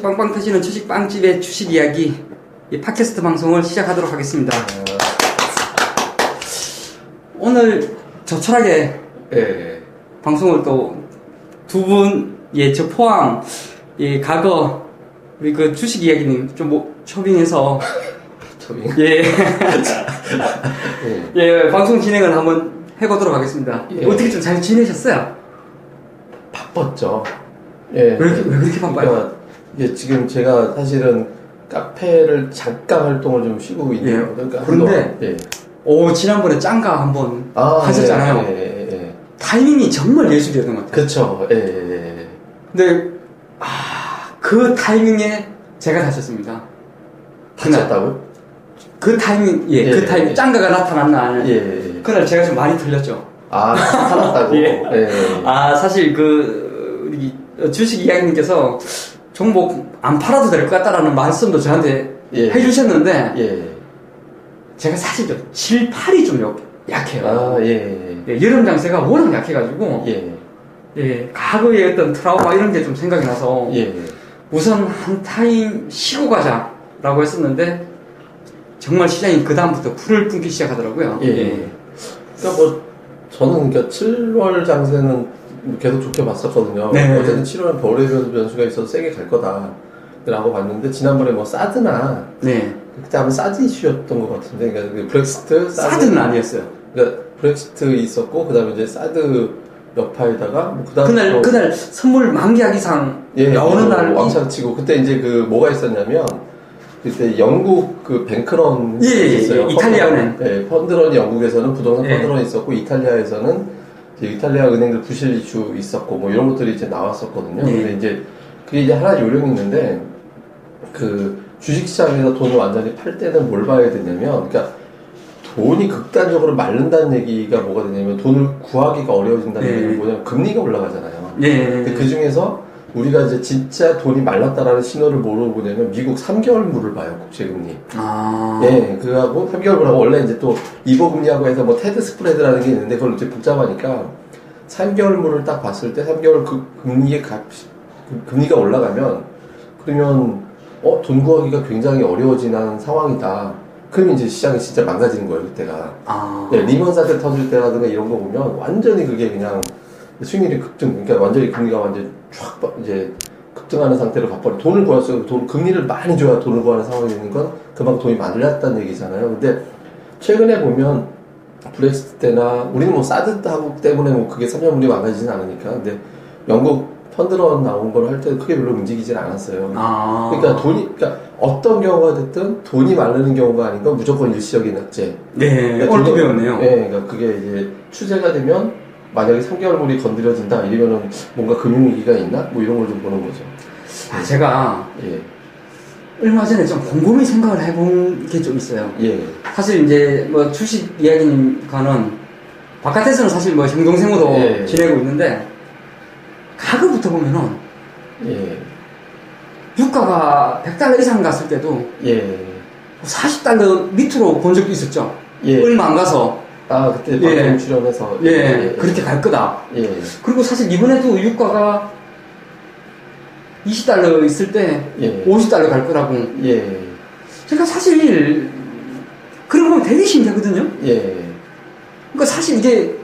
주식 빵빵 터지는 주식 빵집의 주식 이야기 이 팟캐스트 방송을 시작하도록 하겠습니다. 오늘 저철하게 예. 방송을 또 두 분, 예, 저 포함, 예, 과거, 우리 그 주식 이야기님 좀 뭐, 초빙해서, 저기. 예, 예. 예, 방송 진행을 한번 해보도록 하겠습니다. 예. 어떻게 좀 잘 지내셨어요? 바빴죠. 예. 왜 이렇게, 왜 그렇게 바빠요? 이게 지금 제가 사실은 카페를 잠깐 활동을 좀 쉬고 있는 예. 그러니까 그런데 예. 오, 지난번에 짱가 한번 아, 하셨잖아요. 예, 예, 예. 타이밍이 정말 예술이었던 것 같아요. 그쵸. 예, 예, 예. 근데 아, 그 타이밍에 제가 다쳤습니다. 그날 다쳤다고요? 그 타이밍, 예, 예, 그 타이밍 예. 짱가가 나타난 날. 예, 예, 예. 그날 제가 좀 많이 틀렸죠. 아, 살았다고? 예. 예. 아 사실 그 주식 이야기님께서 종목 안 팔아도 될 것 같다라는 말씀도 저한테 예. 해주셨는데 예. 제가 사실 좀 7, 8이 좀 약- 약해요. 아, 예. 예, 여름 장세가 워낙 약해가지고 예. 예, 과거의 어떤 트라우마 이런 게 좀 생각이 나서 예. 우선 한 타임 쉬고 가자라고 했었는데 정말 시장이 그 다음부터 불을 뿜기 시작하더라고요. 예. 그러니까 뭐 저는 그러니까 7월 장세는 계속 좋게 봤었거든요. 네. 어쨌든 7월은 겨울의 변수가 있어서 세게 갈 거다 라고 봤는데 지난번에 뭐 사드나 네. 그때 아마 사드 이슈였던 것 같은데 그러니까 그 브렉시트 사드 는 아니었어요. 그러니까 브렉시트 있었고 그 다음에 이제 사드 여파에다가 뭐 그다음 그날 또- 그날 선물 만기하기상 예, 나오는 예, 날 왕창 치고 그때 이제 그 뭐가 있었냐면 그때 영국 그 뱅크런 예, 예, 있었어요. 예, 이탈리아 은행. 예, 펀드런이 영국에서는 부동산 예. 펀드런이 있었고 이탈리아에서는 이제 이탈리아 은행들 부실 이슈 있었고 뭐 이런 것들이 이제 나왔었거든요. 예. 근데 이제 그게 이제 하나 요령이 있는데 그 주식시장에서 돈을 완전히 팔 때는 뭘 봐야 되냐면 그러니까 돈이 극단적으로 마른다는 얘기가 뭐가 되냐면 돈을 구하기가 어려워진다는 예. 얘기는 뭐냐면 금리가 올라가잖아요. 예. 근데 그 중에서 우리가 이제 진짜 돈이 말랐다라는 신호를 뭐로 보냐면 미국 3개월 물을 봐요 국채금리. 아. 예, 그거하고 3개월 물하고 원래 이제 또 이보금리하고 해서 뭐 테드 스프레드라는 게 있는데 그걸 이제 복잡하니까 3개월 물을 딱 봤을 때 3개월 그 금리의 값그 금리가 올라가면 그러면 어 돈 구하기가 굉장히 어려워지는 상황이다. 그러면 이제 시장이 진짜 망가지는 거예요 그때가. 아. 네, 리먼 사태 터질 때라든가 이런 거 보면 완전히 그게 그냥 수익률이 급등, 그러니까 완전히 금리가 완전 쫙 빠- 이제 급등하는 상태로 가버려. 돈을 구했어요. 돈, 금리를 많이 줘야 돈을 구하는 상황이 되는 건 그만큼 돈이 말랐다는 얘기잖아요. 근데 최근에 보면 브렉시트 때나 우리는 뭐 사드 하고 때문에 뭐 그게 3년 물이 망가지진 않으니까. 근데 영국 펀드런 나온 걸 할 때 크게 별로 움직이질 않았어요. 아. 그러니까 돈이, 그러니까 어떤 경우가 됐든 돈이 마르는 경우가 아닌 건 무조건 일시적인 악재. 네. 그러니까 오늘 또 그거- 배웠네요. 네, 그러니까 그게 이제 추세가 되면 만약에 3개월물이 건드려진다 이러면은 뭔가 금융위기가 있나? 뭐 이런 걸 좀 보는 거죠. 아, 제가 예, 얼마 전에 좀 곰곰이 생각을 해본 게 좀 있어요. 예, 사실 이제 뭐 주식 이야기님과는 바깥에서는 사실 뭐 형동생으로 예. 지내고 있는데 가급부터 보면은 예, 유가가 100달러 이상 갔을 때도 예, 40달러 밑으로 본 적도 있었죠. 예. 얼마 안 가서 아 그때 예. 방송 출연해서 예, 그렇게 갈 거다. 예, 그리고 사실 이번에도 유가가 20달러 있을 때 예, 50달러 갈 거라고. 예, 제가 사실 그런 거 보면 되게 신기하거든요. 예, 그러니까 사실 이게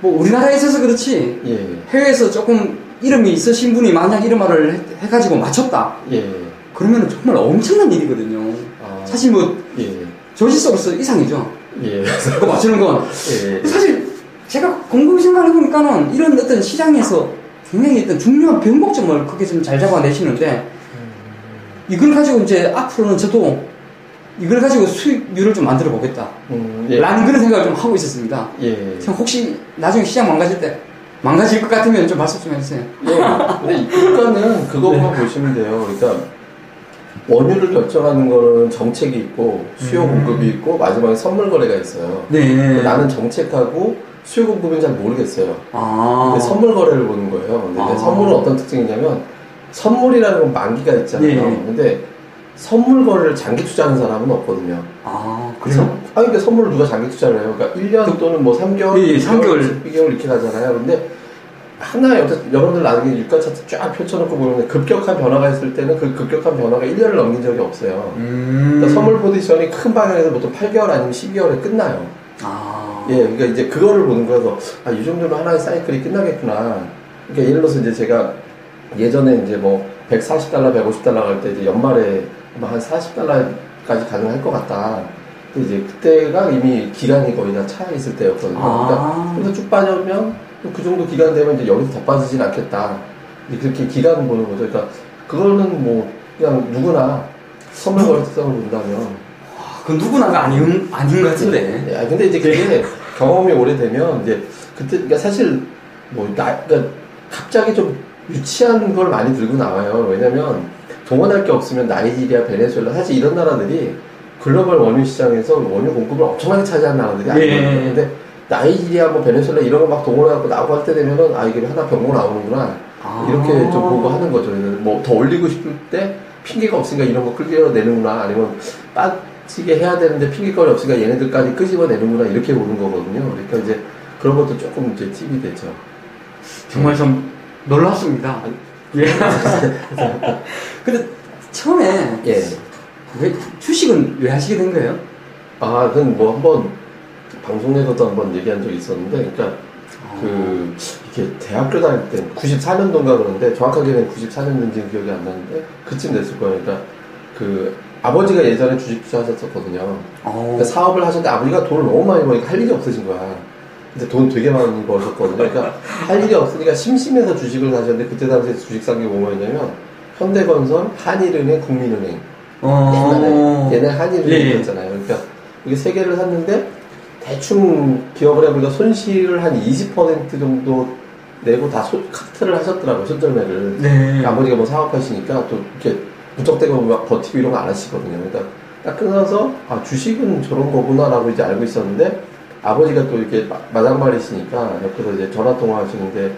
뭐 우리나라에 있어서 그렇지 예, 해외에서 조금 이름이 있으신 분이 만약 이런 말을 해- 해가지고 맞췄다. 예, 그러면 정말 엄청난 일이거든요. 아, 사실 뭐 예, 조지서로서 이상이죠. 예, 그거 맞추는 건. 예, 사실 제가 곰곰이 생각해 보니까는 이런 어떤 시장에서 굉장히 어떤 중요한 변곡점을 크게 좀 잘 잡아내시는데 이걸 가지고 이제 앞으로는 저도 이걸 가지고 수익률을 좀 만들어 보겠다. 음, 예, 라는 그런 생각을 좀 하고 있었습니다. 예. 혹시 나중에 시장 망가질 때 망가질 것 같으면 좀 말씀 좀 해주세요. 예. 근데 유가는 그거만 보시면 돼요. 그러니까 원유를 결정하는 거는 정책이 있고 수요 음. 공급이 있고 마지막에 선물 거래가 있어요. 네. 나는 정책하고 수요 공급은 잘 모르겠어요. 아. 근데 선물 거래를 보는 거예요. 근데 아. 선물은 어떤 특징이냐면 선물이라는 건 만기가 있잖아요. 예. 근데 선물 거래를 장기 투자하는 사람은 없거든요. 아, 그래서? 아 그러니까 선물을 누가 장기 투자를 해요? 그러니까 1년 또는 뭐 3개월, 예, 예, 3개월. 2개월 이렇게 가잖아요. 근데 하나 여러분들 나중에 유가 차트 쫙 펼쳐놓고 보면 급격한 변화가 있을 때는 그 급격한 변화가 1년을 넘긴 적이 없어요. 음. 그러니까 선물 포지션이 큰 방향에서 보통 8개월 아니면 12개월에 끝나요. 아. 예, 그러니까 이제 그거를 보는 거여서 아, 이 정도면 하나의 사이클이 끝나겠구나. 그러니까 예를 들어서 이제 제가 예전에 이제 뭐 140달러, 150달러 갈 때 이제 연말에 아마 한 40달러까지 가능할 것 같다. 근데 이제 그때가 이미 기간이 거의 다 차 있을 때였거든요. 아. 그러니까 그래서 쭉 빠져면 그 정도 기간 되면 이제 여기서 더 빠지진 않겠다. 그렇게 기간 보는 거죠. 그러니까 그거는 뭐 그냥 누구나 선물 특성을 본다면 그 누구나가 아닌 아닌 것 같은데. 예, 아, 근데 이제 그게 경험이 오래되면 이제 그때 그러니까 사실 뭐 나, 그러니까 갑자기 좀 유치한 걸 많이 들고 나와요. 왜냐면 동원할 게 없으면 나이지리아, 베네수엘라 사실 이런 나라들이 글로벌 원유 시장에서 원유 공급을 엄청나게 차지한 나라들이 아니에요. 예. 근데 나이지리아, 뭐 베네수엘라 이런 거 막 동원해갖고 나오고 할 때 되면은 아 이게 하나 병목 나오는구나 아. 이렇게 좀 보고 하는 거죠. 뭐 더 올리고 싶을 때 핑계가 없으니까 이런 거 끌려내는구나 아니면 빠지게 해야 되는데 핑계거리 없으니까 얘네들까지 끄집어내는구나 이렇게 보는 거거든요. 그러니까 이제 그런 것도 조금 이제 팁이 되죠. 정말 좀 놀랐습니다. 예. 근데 처음에 예. 왜 주식은 왜 하시게 된 거예요? 아, 그건 뭐 한번 방송에서도 한번 얘기한 적이 있었는데, 그러니까 그 이게 대학교 다닐 때 94년도인가 그러는데 정확하게는 94년도인지 기억이 안 나는데 그쯤 됐을 거예요. 그러니까 그 아버지가 예전에 주식 투자하셨었거든요. 어. 그러니까 사업을 하셨는데 아버지가 돈을 너무 많이 버니까 할 일이 없으신 거야. 근데 돈 되게 많이 버셨거든요. 그러니까 할 일이 없으니까 심심해서 주식을 사셨는데 그때 당시에 주식 산 게 뭐였냐면 현대건설, 한일은행, 국민은행. 어. 옛날에 옛날 예, 예. 한일은행이었잖아요. 그러니까 이게 세 개를 샀는데 대충 기억을 해보니까 손실을 한 20% 정도 내고 다 소, 카트를 하셨더라고요. 손절매를. 네. 아버지가 뭐 사업하시니까 또 이렇게 무턱대고 막 버티고 이런 거 안 하시거든요. 그러니까 딱 끊어서 아 주식은 저런 거구나라고 이제 알고 있었는데 아버지가 또 이렇게 마- 마당발이시니까 옆에서 이제 전화 통화하시는데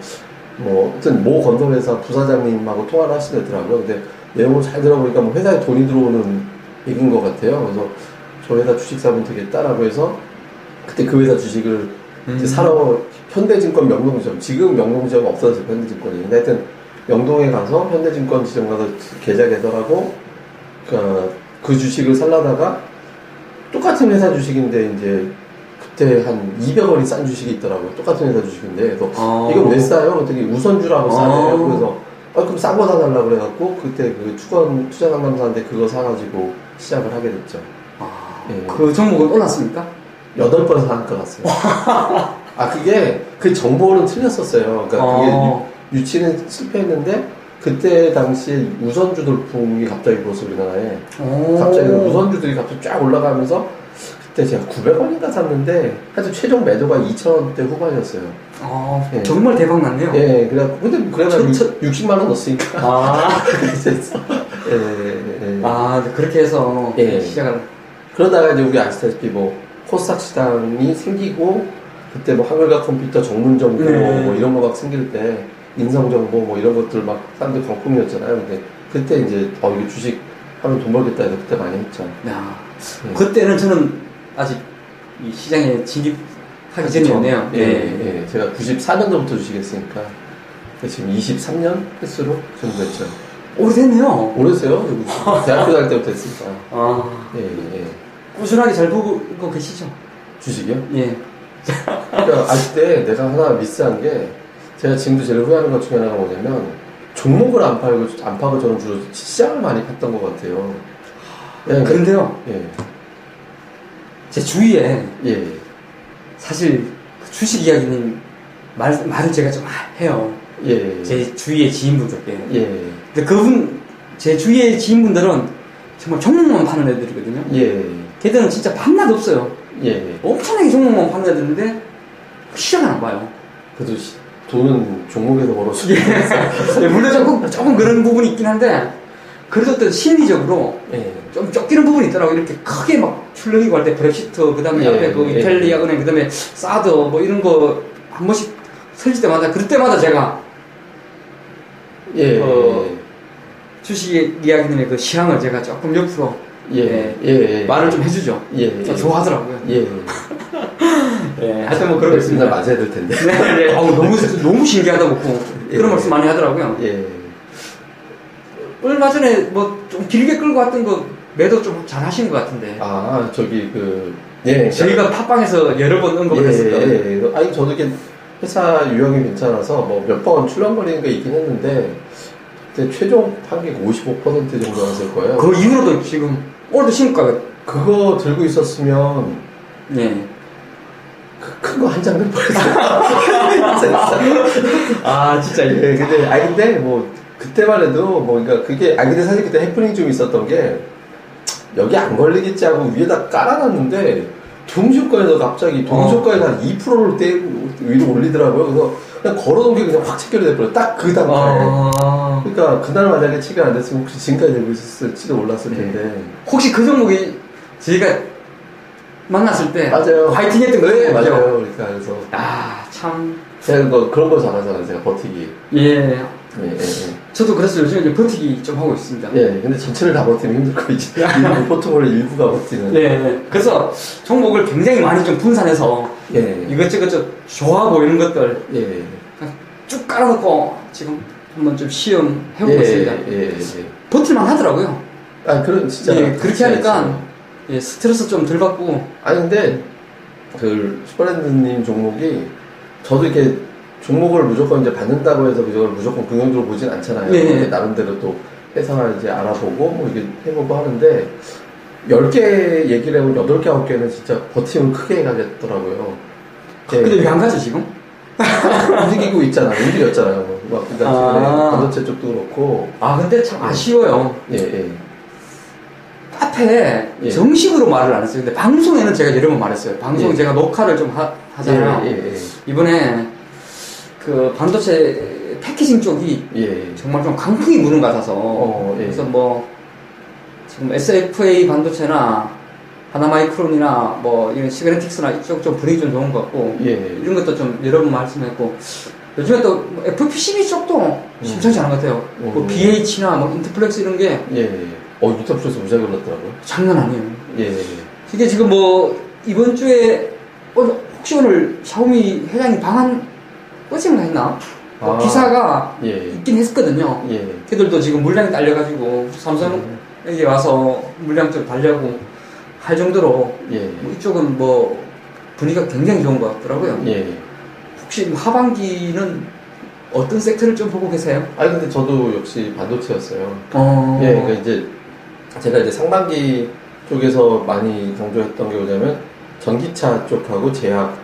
뭐 하여튼 모 건설회사 부사장님하고 통화를 하시더라고요. 근데 내용을 잘 들어보니까 뭐 회사에 돈이 들어오는 얘기인 것 같아요. 그래서 저 회사 주식 사면 되겠다라고 해서 그때 그 회사 주식을 음. 사러 현대증권 명동지점 지금 명동지점 없어졌어요 현대증권이 근데 하여튼 명동에 가서 현대증권 지점 가서 계좌 개설하고 그, 그 주식을 살라다가 똑같은 회사 주식인데 이제 그때 한 200원이 싼 주식이 있더라고요 똑같은 회사 주식인데 그래서 어. 이건 왜 싸요? 그랬더니 우선주라고 싸네요 어. 그래서 아 그럼 싼 거 사달라고 그래갖고 그때 그 투건 투자 상담사한테 그거 사가지고 시작을 하게 됐죠 아, 예. 그 종목은 올랐습니까? 여덟 번 사는 것 같습니다. 아 그게 그 정보는 틀렸었어요. 그러니까 어. 그게 유, 치는 실패했는데 그때 당시에 우선주 돌풍이 갑자기 불었어 우리나라에. 오. 갑자기 우선주들이 갑자기 쫙 올라가면서 그때 제가 900원인가 샀는데 하여튼 최종 매도가 2,000원대 후반이었어요. 아, 예. 정말 대박 났네요. 예, 그래 근데 그래가 천- 천- 60만 원 넣었으니까. 아. 예, 예, 예. 아, 네, 그렇게 해서 예. 시작을. 그러다가 이제 우리 아시다시피 뭐 코스닥 시장이 생기고 그때 뭐 한글과 컴퓨터 전문 정보 네. 뭐 이런 거 막 생길 때 인성 정보 뭐 이런 것들 막 사람들 광풍이었잖아요. 근데 그때 이제 어 이거 주식 하면 돈 벌겠다 해서 그때 많이 했죠. 야, 예. 그때는 저는 아직 이 시장에 진입하기 전이었네요. 예, 예, 예. 제가 94년도부터 주식했으니까 지금 23년 횟수로 정도 됐죠. 오래됐네요. 오래됐어요. 대학교 다닐 때부터 했으니까. 아, 예, 예, 예. 꾸준하게 잘 보고 계시죠? 주식이요? 예. 그러니까 아실 때 내가 하나 미스한 게 제가 지금도 제일 후회하는 것 중에 하나가 뭐냐면 종목을 안 팔고 안 파고 저는 주로 시장을 많이 팠던 것 같아요. 예, 그런데요, 예, 제 주위에 예, 사실 그 주식 이야기는 말, 말을 제가 좀 해요. 예, 제 주위의 지인분들께. 예, 근데 그분, 제 주위의 지인분들은 정말 종목만 파는 애들이거든요. 예, 걔들은 진짜 밤낮 없어요. 예. 엄청나게 종목만 애들인데 시장을 안 봐요. 그래도 시- 돈은 종목에서 벌어서 예, 물론 조금, 조금 그런 부분이 있긴 한데 그래도 어떤 심리적으로 예, 좀 쫓기는 부분이 있더라고 이렇게 크게 막 출렁이고 할 때 브렉시트 그 다음에 예, 앞에 그 예. 이탈리아 은행 그 다음에 사드 뭐 이런 거 한 번씩 설질 때마다 그럴 때마다 제가 예, 어, 주식 이야기님의 그 시향을 제가 조금 옆으로 예, 예, 예, 예, 말을 좀 해주죠. 예, 저 좋아하더라고요. 예, 예, 하여튼 뭐 그러고 있습니다. 맞아야 될 텐데. 네, 네. 아우, 너무, 너무 신기하다고 고 그런 예. 말씀 많이 하더라고요. 예. 얼마 전에 뭐 좀 길게 끌고 왔던 거 매도 좀 잘 하신 것 같은데. 아, 저기 그 예. 저희가 팟빵에서 여러 번 언급을 예, 했었던. 예, 예. 아니 저도 이게 회사 유형이 괜찮아서 뭐 몇 번 출렁거리는 게 있긴 했는데 최종 판결 55% 정도 했을 거예요. 그 이후로도 지금 오늘도 신고가 그거 들고 있었으면 네. 큰거 한장낼 뻔했어요. 아 진짜 예, 근데 아니 근데 뭐 그때만 해도 뭐 그러니까 그게 아니 근데 사실 그때 해프닝 좀 있었던 게 여기 안 걸리겠지 하고 위에다 깔아놨는데 동시효과에서 갑자기 동시효과에서 한 2%를 떼고 위로 올리더라고요. 그래서 그냥 걸어놓은 게 그냥 확 체결돼버려. 딱 그 단가에. 아, 그러니까 그날 만약에 체결 안 됐으면 혹시 지금까지 들고 있었을지도 몰랐을 텐데. 혹시 그 종목이 저희가 만났을 때 맞아요. 화이팅 했던 거죠? 네, 맞아요. 그러니까 그래서 아 참 제가 그, 그런 거 잘하잖아요. 제가 버티기. 예. 예, 예, 예. 저도 그래서 요즘에 이제 버티기 좀 하고 있습니다. 예, 근데 전체를 다 버티면 힘들고 이제 일부 포트폴리오 일부가 버티는. 네. 그래서 종목을 굉장히 많이 좀 분산해서 예, 이것저것 좀 좋아 보이는 것들 예, 쭉 깔아놓고 지금 한번 좀 시험 예, 해보고 있습니다. 예, 예. 버틸만 하더라고요. 아, 그런 진짜. 예, 그렇게 하니까. 예, 스트레스 좀 덜 받고 아니 근데 그 슈퍼랜드님 종목이 저도 이렇게 종목을 무조건 이제 받는다고 해서 그걸 무조건 긍정적으로 보진 않잖아요. 네. 근데 나름대로 또 회사 이제 알아보고 뭐 이게 해보고 하는데 10개 얘기를 해보면 8개, 9개는 진짜 버팀을 크게 가겠더라고요. 근데 왜안 가죠 지금? 움직이고 있잖아요. 움직였잖아요. 아. 최근에 반도체 쪽도 그렇고. 아 근데 참 아쉬워요. 예, 예. 앞에 예. 정식으로 말을 안 했어요. 근데 방송에는 제가 여러 번 말했어요. 방송 예. 제가 녹화를 좀 하, 하잖아요. 예, 예, 이번에 그 반도체 패키징 쪽이 예. 예. 정말 좀 강풍이 부는 것 같아서 어, 예. 그래서 뭐 지금 SFA 반도체나 하나마이크론이나 뭐 이런 시그네틱스나 이쪽 좀 분위기 좀 좋은 것 같고 예. 이런 것도 좀 여러 번 말씀했고 요즘에 또뭐 FPCB 쪽도 심상치 않은 것 같아요. 뭐 음. BH나 뭐 인터플렉스 이런 게 예, 예. 어, 유타프에서 무지하게 올랐더라고요. 장난 아니에요. 예, 예. 이게 지금 뭐 이번 주에 오늘 혹시 오늘 샤오미 회장이 방한 꺼진가 했나? 뭐 아. 기사가 예. 있긴 했거든요. 예. 걔들도 지금 물량이 딸려가지고 삼성에게 와서 물량 좀 달려고 할 정도로 예. 뭐 이쪽은 뭐 분위기가 굉장히 좋은 것 같더라고요. 예. 혹시 뭐 하반기는 어떤 섹터를 좀 보고 계세요? 아니, 근데 저도 역시 반도체였어요. 어. 예, 그러니까 이제 제가 이제 상반기 쪽에서 많이 강조했던 게 뭐냐면 전기차 쪽하고 제약,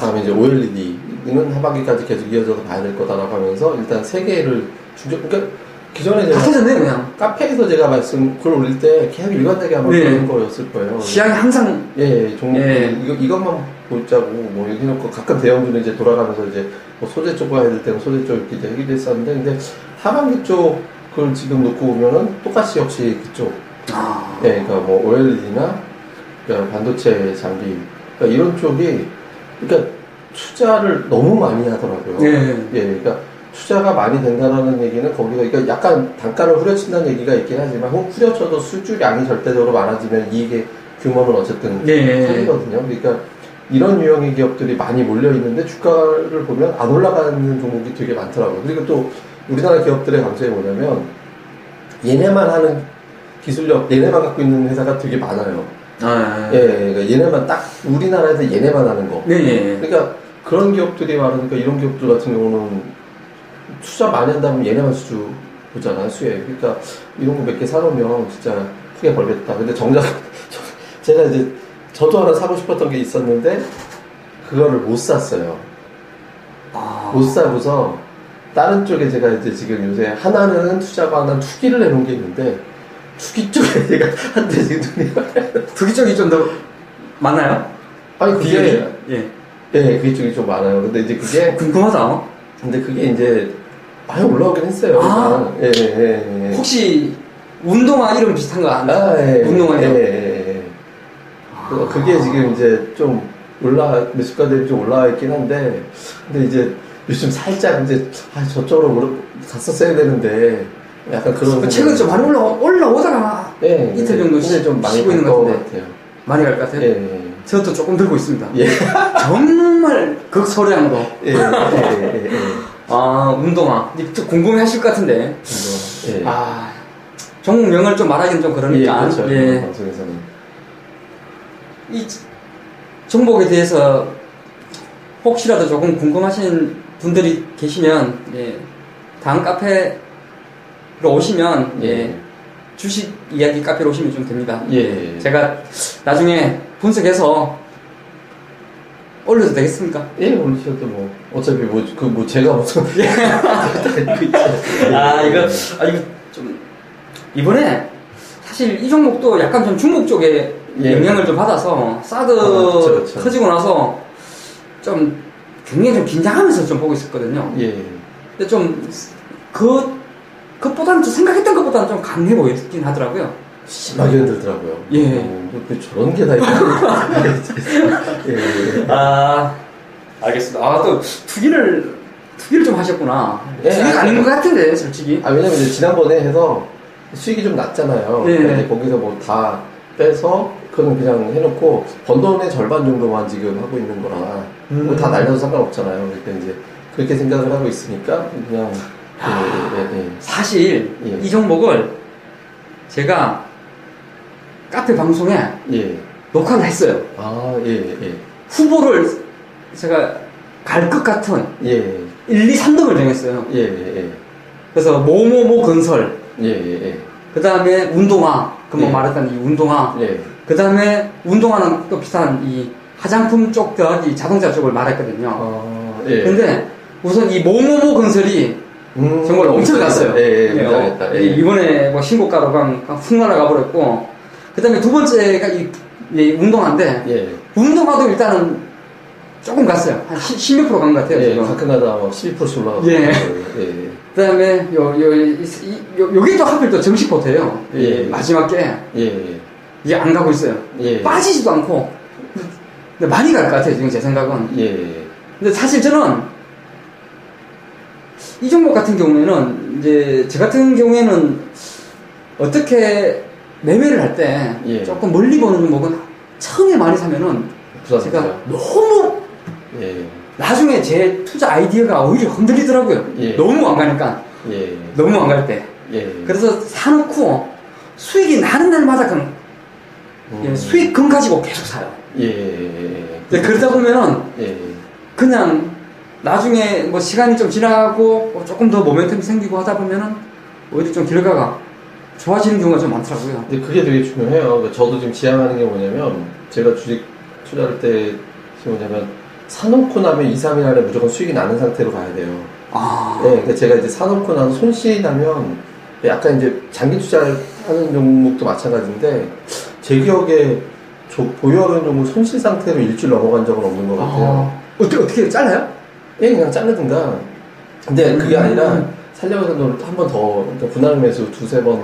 그다음에 이제 OLED는 하반기까지 계속 이어져서 봐야 될 거다라고 하면서 일단 세 개를 중점, 그러니까 기존에 다 제가 터졌네요, 그냥. 카페에서 제가 말씀 글 올릴 때 계속 일관되게 한번 네. 그런 거였을 거예요. 시장이 항상 예, 예, 종목 예. 이거 이것만 보자고 뭐 이렇게 해놓고 가끔 대형주는 이제 돌아가면서 이제 뭐 소재 쪽 봐야 될 때는 소재 쪽 이렇게 얘기도 했었는데 근데 하반기 쪽을 지금 놓고 보면은 똑같이 역시 그쪽 아, 예, 그러니까 뭐 OLED나 그러니까 반도체 장비 그러니까 이런 쪽이 그러니까 투자를 너무 많이 하더라고요. 예. 예, 그러니까 투자가 많이 된다라는 얘기는 거기서 그러니까 약간 단가를 후려친다는 얘기가 있긴 하지만 혹 후려쳐도 수주량이 절대적으로 많아지면 이익의 규모는 어쨌든 네. 커지거든요. 그러니까 이런 유형의 기업들이 많이 몰려 있는데 주가를 보면 안 올라가는 종목이 되게 많더라고요. 그리고 또 우리나라 기업들의 강점이 뭐냐면 얘네만 하는 기술력, 얘네만 갖고 있는 회사가 되게 많아요. 아, 예, 그러니까 얘네만 딱 우리나라에서 얘네만 하는 거. 네, 예. 그러니까 그런 기업들이 많으니까 이런 기업들 같은 경우는 투자 많이 한다면 얘네만 수주 보잖아요, 수혜. 그러니까 이런 거 몇 개 사놓으면 진짜 크게 벌겠다. 근데 정작 제가 이제 저도 하나 사고 싶었던 게 있었는데 그거를 못 샀어요. 아, 못 사고서 다른 쪽에 제가 이제 지금 요새 하나는 투자가 하나 투기를 해놓은 게 있는데 투기 쪽에 제가 한때 지금 눈이 두기 쪽이 좀 더 많나요? 아니 그게 비율이? 예. 예, 그게 쪽이 좀 많아요. 근데 이제 그게 궁금하다. 근데 그게 이제 많이 올라오긴 했어요. 아. 예, 예, 예, 예. 혹시 운동화 이름 비슷한 거 아나? 아, 예. 운동화요? 예, 예, 예. 그- 그게 지금 이제 좀 올라, 매수가 대비 좀 올라와 있긴 한데, 근데 이제 요즘 살짝 이제, 아, 저쪽으로 갔었어야 되는데, 약간 그런. 그 최근 좀 많이 올라 올라오다가 예, 이틀 정도 근데 좀 많이 쉬고 있는 것 같은데. 같아요. 많이 갈 것 같아요. 예, 예. 저도 조금 들고 있습니다. 예. 정말 극소량으로. 예, 예, 예, 예. 아, 운동화. 이제 궁금해 하실 것 같은데. 예. 아, 종목명을 좀 말하기는 좀 그러니까. 예, 그렇죠. 예. 방송에서는. 이 종목에 대해서 혹시라도 조금 궁금하신 분들이 계시면, 예, 다음 카페로 오시면, 예, 예. 주식 이야기 카페로 오시면 좀 됩니다. 예. 제가 나중에 분석해서 올려도 되겠습니까? 예, 올리셔도 뭐, 어차피 뭐, 그, 뭐, 제가 무슨. 아, 이거, 아, 이거 좀, 이번에 사실 이 종목도 약간 좀 중국 쪽에 예. 영향을 좀 받아서 사드 아, 그쵸, 그쵸. 터지고 나서 좀 굉장히 좀 긴장하면서 좀 보고 있었거든요. 예. 근데 좀, 그, 그것보다는 좀 생각했던 것보다는 좀 강해 보이긴 하더라고요. 심하게 흔들더라고요. 예. 어, 저런 게 다 있나. 예, 예. 아, 알겠습니다. 아, 또, 투기를, 투기를 좀 하셨구나. 예, 투기가 아, 아닌 것 같은데, 솔직히. 아, 왜냐면 이제 지난번에 해서 수익이 좀 났잖아요. 예. 근데 거기서 뭐 다 빼서 그거는 그냥 해놓고 번 돈의 절반 정도만 지금 하고 있는 거라 음. 뭐다 날려도 상관없잖아요. 그러니까 이제 그렇게 생각을 하고 있으니까 그냥 예, 예, 예, 사실, 예. 이 종목을 제가 카페 방송에 예. 예. 녹화를 했어요. 아, 예, 예. 후보를 제가 갈 것 같은 예. 1, 2, 3등을 정했어요. 예, 예, 그래서 모모모 건설, 예. 예, 예. 그 다음에 운동화, 금방 예. 말했던 이 운동화, 예. 그 다음에 운동화는 또 비슷한 이 화장품 쪽 더하기 자동차 쪽을 말했거든요. 아, 예. 근데 우선 이 모모모 건설이 음, 정말 엄청 갔어요. 예, 예, 네. 어, 예. 이번에 뭐 신고가로 훅 날아가 버렸고, 그 다음에 두 번째가 이, 이 운동화인데, 예. 운동화도 일단은 조금 갔어요. 한 10, 몇 프로 간것 같아요, 예, 지금. 가끔가다 막 12%씩 올라가고. 예. 예. 예. 그 다음에 요, 요, 이, 이- 요, 요게 또 하필 또 정식 포트예요 예. 마지막 게, 예. 이게 안 가고 있어요. 예. 빠지지도 않고, 근데 많이 갈 것 같아요, 지금 제 생각은. 예. 근데 사실 저는 이 종목 같은 경우에는 이제 저 같은 경우에는 어떻게 매매를 할때 예. 조금 멀리 보는 종목은 처음에 많이 사면은 제가? 너무 예. 나중에 제 투자 아이디어가 오히려 흔들리더라고요. 예. 너무 안 가니까 예. 너무 안 갈 때. 예. 그래서 사놓고 수익이 나는 날마다 그 예, 음. 수익 금 가지고 계속 사요. 예. 그러다 보면은 예. 그냥 나중에 뭐 시간이 좀 지나고 뭐 조금 더 모멘텀이 생기고 하다 보면은 오히려 좀 결과가 좋아지는 경우가 좀 많더라고요. 근데 그게 되게 중요해요. 그러니까 저도 지금 지향하는 게 뭐냐면, 제가 주식 투자할 때, 뭐냐면, 사놓고 나면 2, 3일 안에 무조건 수익이 나는 상태로 가야 돼요. 아, 네, 그러니까 제가 이제 사놓고 나서 손실이 나면, 약간 이제 장기 투자를 하는 종목도 마찬가지인데, 제 기억에 저 보유하는 종목 손실 상태로 일주일 넘어간 적은 없는 것 같아요. 아, 어떻게 어떻게 잘라요? 예, 그냥 자르든가. 근데 그게 음. 아니라 살려고 해서 한번 더, 그러니까 분할 매수 두세 번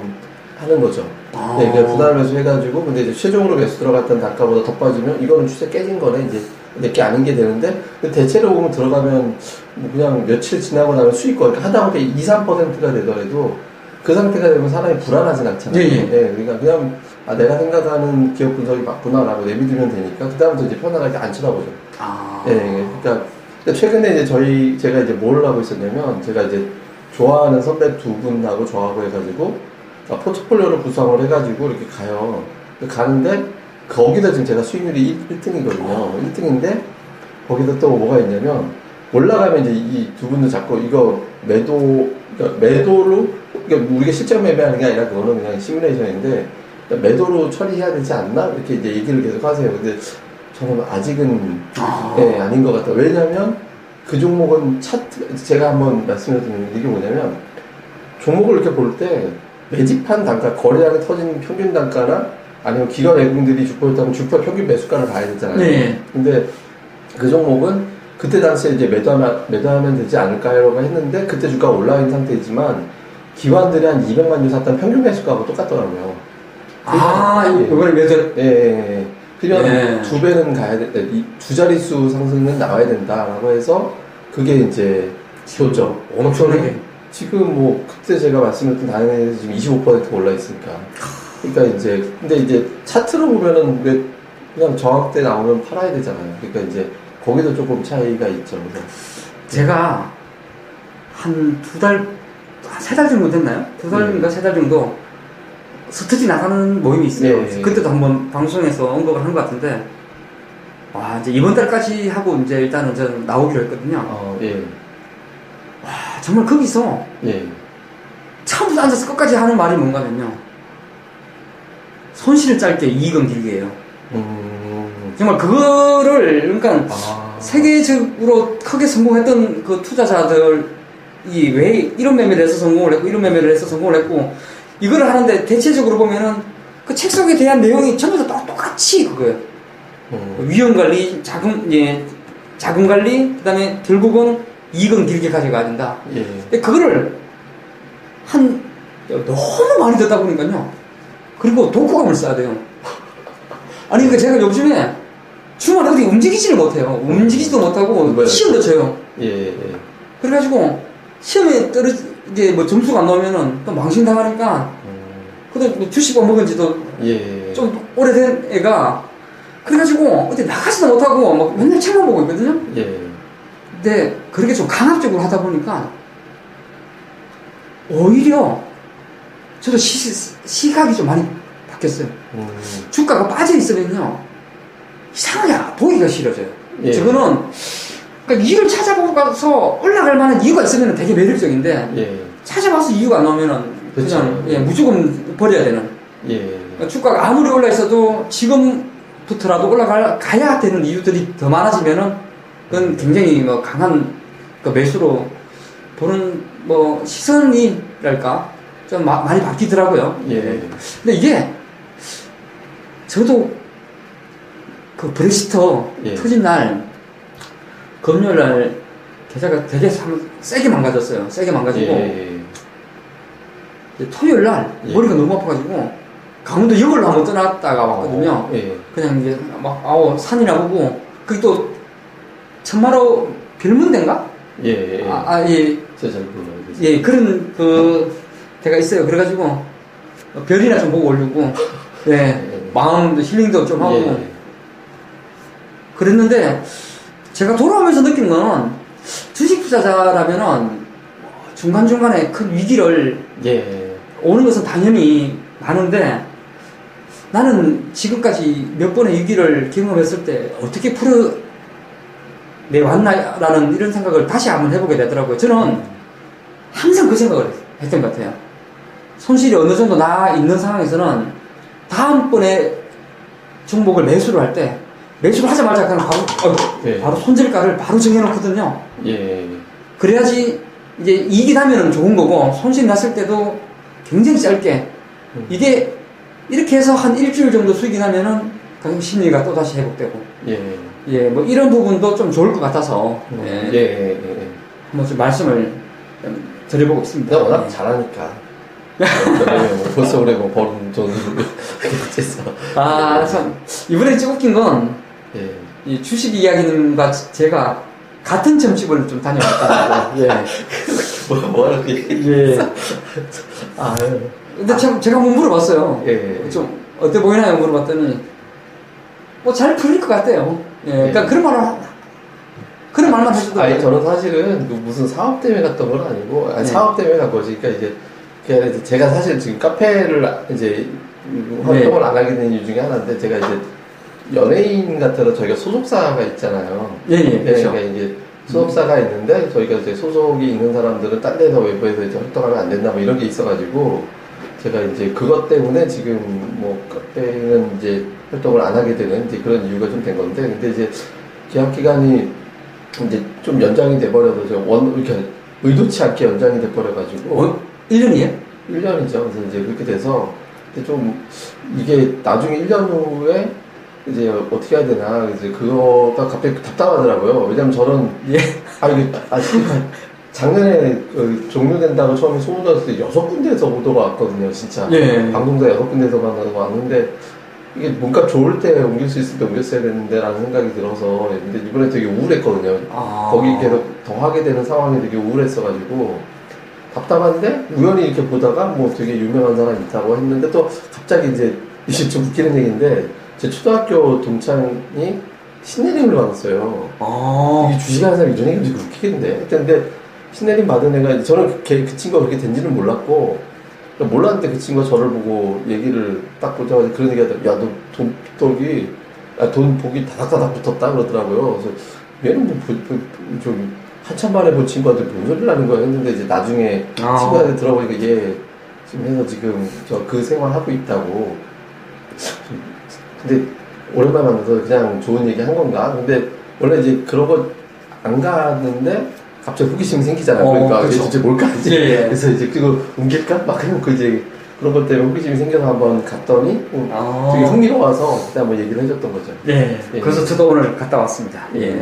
하는 거죠. 아. 네, 분할 매수 해가지고, 근데 이제 최종으로 매수 들어갔던 단가보다 더 빠지면 이거는 추세 깨진 거네, 이제 내게 아닌 게 되는데, 대체로 보면 들어가면 뭐 그냥 며칠 지나고 나면 수익과 이렇게 하다 보니까 2, 3%가 되더라도 그 상태가 되면 사람이 불안하진 않잖아요. 예, 예. 네, 그러니까 그냥 아, 내가 생각하는 기업 분석이 맞구나라고 내비두면 되니까, 그다음부터 이제 편안하게 안 쳐다보죠. 아, 예, 예. 그러니까 최근에 이제 저희 제가 이제 뭘 하고 있었냐면 제가 이제 좋아하는 선배 두 분하고 저하고 해가지고 아, 포트폴리오를 구성을 해가지고 이렇게 가요. 가는데 거기다 지금 제가 수익률이 1, 등이거든요 1등인데 거기다 또 뭐가 있냐면 올라가면 이제 이 두 분도 자꾸 이거 매도 그러니까 매도로 그러니까 우리가 실제 매매하는 게 아니라 그거는 그냥 시뮬레이션인데 그러니까 매도로 처리해야 되지 않나 이렇게 이제 얘기를 계속 하세요. 근데 저는 아직은 아. 예, 아닌 것 같아요. 왜냐면 그 종목은 차트, 제가 한번 말씀을 드리는 게 뭐냐면 종목을 이렇게 볼 때 매집한 단가, 거래량이 터진 평균 단가나 아니면 기관 외국인들이 주포 평균 매수가를 봐야 되잖아요. 네. 근데 그 종목은 그때 당시에 이제 매도하면, 매도하면 되지 않을까요 라고 했는데 그때 주가가 올라 있는 상태이지만 기관들이 한 200만 주 샀던 평균 매수가하고 똑같더라고요. 아, 예. 이거는 매도 예, 예, 예. 그러면 예. 두 배는 가야 돼, 이두 자릿수 상승은 나와야 된다라고 해서 그게 이제 지었죠. 엄청나게. 지금 뭐 그때 제가 말씀드렸던 다행히 지금 25% 올라 있으니까. 그러니까 이제 근데 이제 차트로 보면은 왜 그냥 정확 때 나오면 팔아야 되잖아요. 그러니까 이제 거기도 조금 차이가 있죠. 그래서 제가 한 두 달, 세 달 정도 됐나요? 두 달인가 세달 정도 스터디 나가는 모임이 있어요. 예, 예. 그때도 한번 방송에서 언급을 한 것 같은데, 와, 이제 이번 달까지 하고 이제 일단은 저는 나오기로 했거든요. 어, 예, 아, 정말 거기서 예, 처음부터 앉아서 끝까지 하는 말이 뭔가면요. 손실을 짧게 이익은 길게예요. 음, 정말 그거를 그러니까 아, 세계적으로 크게 성공했던 그 투자자들이 왜 이런 매매를 해서 성공을 했고 이런 매매를 해서 성공을 했고 이거를 하는데 대체적으로 보면은 그 책 속에 대한 내용이 전부 다 똑- 똑같이 그거예요. 음, 위험 관리, 자금 예 자금 관리, 그다음에 결국은 이익은 길게 가져가야 된다. 예, 근데 그거를 한 너무 많이 듣다 보니까요. 그리고 독후감을 써야 돼요. 아니 그러니까 제가 요즘에 주말에 어디 움직이지를 못해요. 움직이지도 못하고 뭐야? 시험도 쳐요. 예, 예, 그래가지고 시험에 떨어지 이제 뭐 점수가 안 나오면은 또 망신당하니까 음, 그때 뭐 주식밥 먹은 지도 예, 좀 오래된 애가 그래가지고 어디 나가지도 못하고 막 맨날 책만 보고 있거든요. 예, 근데 그렇게 좀 강압적으로 하다 보니까 오히려 저도 시, 시각이 좀 많이 바뀌었어요. 음, 주가가 빠져 있으면요 이상하게 보기가 싫어져요. 예. 저거는 그러니까 이유를 찾아보고서 올라갈 만한 이유가 있으면 되게 매력적인데 예, 찾아봐서 이유가 안 나오면은 그냥 그쵸. 예, 무조건 버려야 되는. 예, 그러니까 주가가 아무리 올라 있어도 지금부터라도 올라가야 되는 이유들이 더 많아지면은 그건 굉장히 뭐 강한 그 매수로 보는 뭐 시선이랄까 좀 마- 많이 바뀌더라고요. 예, 근데 이게 저도 그 브렉시터 예. 터진 날 금요일 날 계좌가 되게 참 세게 망가졌어요. 세게 망가지고 예, 토요일 날 예. 머리가 너무 아파가지고 강원도 역을 한번 떠났다가 왔거든요. 예, 그냥 이제 막 아우 산이나 보고 그게 또 천마로 별문대인가? 예, 예, 아, 아, 예, 몰라요. 그래서. 예 그런 그 데가 있어요. 그래가지고 별이나 좀 보고 오려고 예 마음도 힐링도 좀 하고 예, 그랬는데 제가 돌아오면서 느낀 건 주식 투자자라면은 중간중간에 큰 위기를 예, 오는 것은 당연히 많은데 나는 지금까지 몇 번의 위기를 경험했을 때 어떻게 풀어내왔나라는 이런 생각을 다시 한번 해보게 되더라고요. 저는 항상 그 생각을 했던 것 같아요. 손실이 어느 정도 나 있는 상황에서는 다음번에 종목을 매수를 할 때 매수를 하자마자 그냥 바로, 어, 예. 바로 손절가를 바로 정해놓거든요. 예, 그래야지 이제 이익이 나면 좋은 거고 손실이 났을 때도 굉장히 짧게 음. 이게 이렇게 해서 한 일주일 정도 수익이 나면은 가격 심리가 또 다시 회복되고 예, 예 뭐 이런 부분도 좀 좋을 것 같아서 예, 예, 예, 예. 한번 좀 말씀을 좀 드려보고 있습니다. 워낙 예. 잘하니까. 뭐 벌써 올해 뭐 버는 했어. 아, 참 이번에 좀 웃긴 건이 예. 주식 이야기님과 제가 같은 점집을 좀 다녀왔다고. 예. 뭐, 뭐라고 얘기 예. 아, 근데 참 제가 한번 물어봤어요. 예. 좀 어때 보이나요? 물어봤더니 뭐 잘 풀릴 것 같대요. 예, 그러니까 예. 그런 말을 하- 그런 말만 해주더라고요. 아니, 저는 사실은 그 무슨 사업 때문에 갔던 건 아니고, 아니, 네. 사업 때문에 간 거지. 그러니까 이제, 이제 제가 사실 지금 카페를 이제 활동을 네. 안 하게 된 이유 중에 하나인데, 제가 이제 연예인 같아서 저희가 소속사가 있잖아요. 예, 예, 네, 그렇죠. 그러니까 이제 소속사가 있는데 저희가 이제 소속이 있는 사람들은 딴 데서 외부에서 이제 활동하면 안 된다 뭐 이런 게 있어가지고 제가 이제 그것 때문에 지금 뭐 카페는 이제 활동을 안 하게 되는 이제 그런 이유가 좀 된 건데 근데 이제 계약 기간이 이제 좀 연장이 돼버려서 원 이렇게 의도치 않게 연장이 돼버려가지고 어? 1년이에요? 1년이죠. 그래서 이제 그렇게 돼서 근데 좀 이게 나중에 1년 후에 이제 어떻게 해야 되나 이제 그거가 갑자기 답답하더라고요. 왜냐면 저는 예. 아 이게 아 작년에 그 종료된다고 처음에 소문 났을 때 여섯 군데에서 오더가 왔거든요, 진짜. 예. 방송사 여섯 군데에서 만나서 왔는데 이게 뭔가 좋을 때 옮길 수 있을 때 옮겼어야 되는데라는 생각이 들어서 근데 이번에 되게 우울했거든요. 아. 거기 계속 더 하게 되는 상황이 되게 우울했어가지고 답답한데 우연히 이렇게 보다가 뭐 되게 유명한 사람 있다고 했는데 또 갑자기 이제 이게 좀 웃기는 얘기인데 제 초등학교 동창이 신내림을 받았어요. 아. 이게 주식하는 사람이 이런 얘기 좀 웃기겠는데. 근데 신내림 받은 애가 저는 그, 걔- 그 친구가 그렇게 된지는 몰랐고 그러니까 몰랐는데 그 친구가 저를 보고 얘기를 딱 보자마자 그런 얘기 하더라고요. 야, 너돈 아, 돈 복이 다닥다닥 붙었다 그러더라고요. 그래서 얘는 뭐, 좀, 한참 만에 본 친구한테 뭔 소리를 하는 거야 했는데 이제 나중에 아. 친구한테 들어보니까 얘 지금 해서 지금 저 그 생활 하고 있다고. 근데 오랜만에 만나서 그냥 좋은 얘기 한 건가? 근데 원래 이제 그런 거안 갔는데 갑자기 호기심이 생기잖아요. 어, 그러니까 그쵸. 이게 진짜 뭘까 하지? 예, 예. 그래서 이제 그거 옮길까? 막 해놓고 이제 그런 것 때문에 호기심이 생겨서 한번 갔더니 어, 아. 되게 흥미로워서 그때 한번 얘기를 해줬던 거죠. 네. 예. 그래서 저도 오늘 갔다 왔습니다. 예.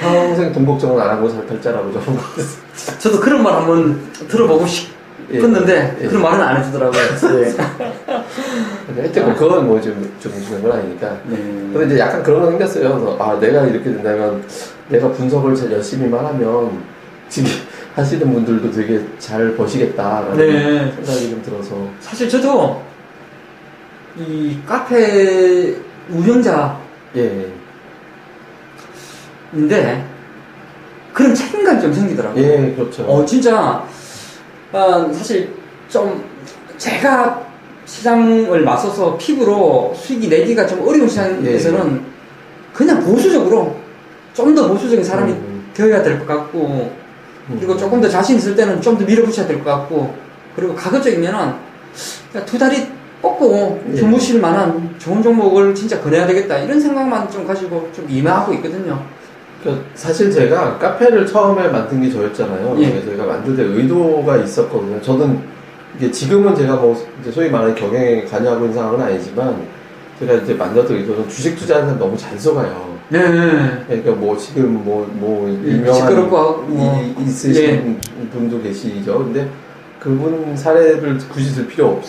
평생 돈 걱정은 안 하고 살 팔자라고 거. 저도 그런 말 한번 들어보고 싶었는데 예. 그런 말은 안 해주더라고요. 예. 하여튼 뭐 그건 뭐 좀 좀 중요한 건 아니니까. 네. 근데 이제 약간 그런 거 생겼어요. 그래서 아 내가 이렇게 된다면 내가 분석을 잘 열심히만 하면 지금 하시는 분들도 되게 잘 버시겠다라는 네. 생각이 좀 들어서. 사실 저도 이 카페 운영자인데 예. 그런 책임감이 좀 생기더라고요. 예, 그렇죠. 어, 진짜, 아, 사실 좀 제가 시장을 맞서서 픽으로 수익이 내기가 좀 어려운 시장에서는 그냥 보수적으로 좀 더 보수적인 사람이 음. 되어야 될 것 같고, 그리고 조금 더 자신 있을 때는 좀 더 밀어붙여야 될 것 같고, 그리고 가급적이면은 두 다리 뻗고 예. 주무실 만한 좋은 종목을 진짜 거내야 되겠다. 이런 생각만 좀 가지고 좀 임하고 있거든요. 그러니까 사실 제가 카페를 처음에 만든 게 저였잖아요. 예. 그래서 제가 만들 때 의도가 있었거든요. 저는 이게 지금은 제가 뭐 소위 말하는 경영에 관여하고 있는 상황은 아니지만 제가 이제 만들었던 의도는 주식 투자하는 사람 너무 잘 속아요. 네. 그러니까 뭐 지금 뭐, 뭐 예, 유명한 뭐. 이- 있으신 분도 계시죠. 근데 그분 사례를 굳이 들 필요 없,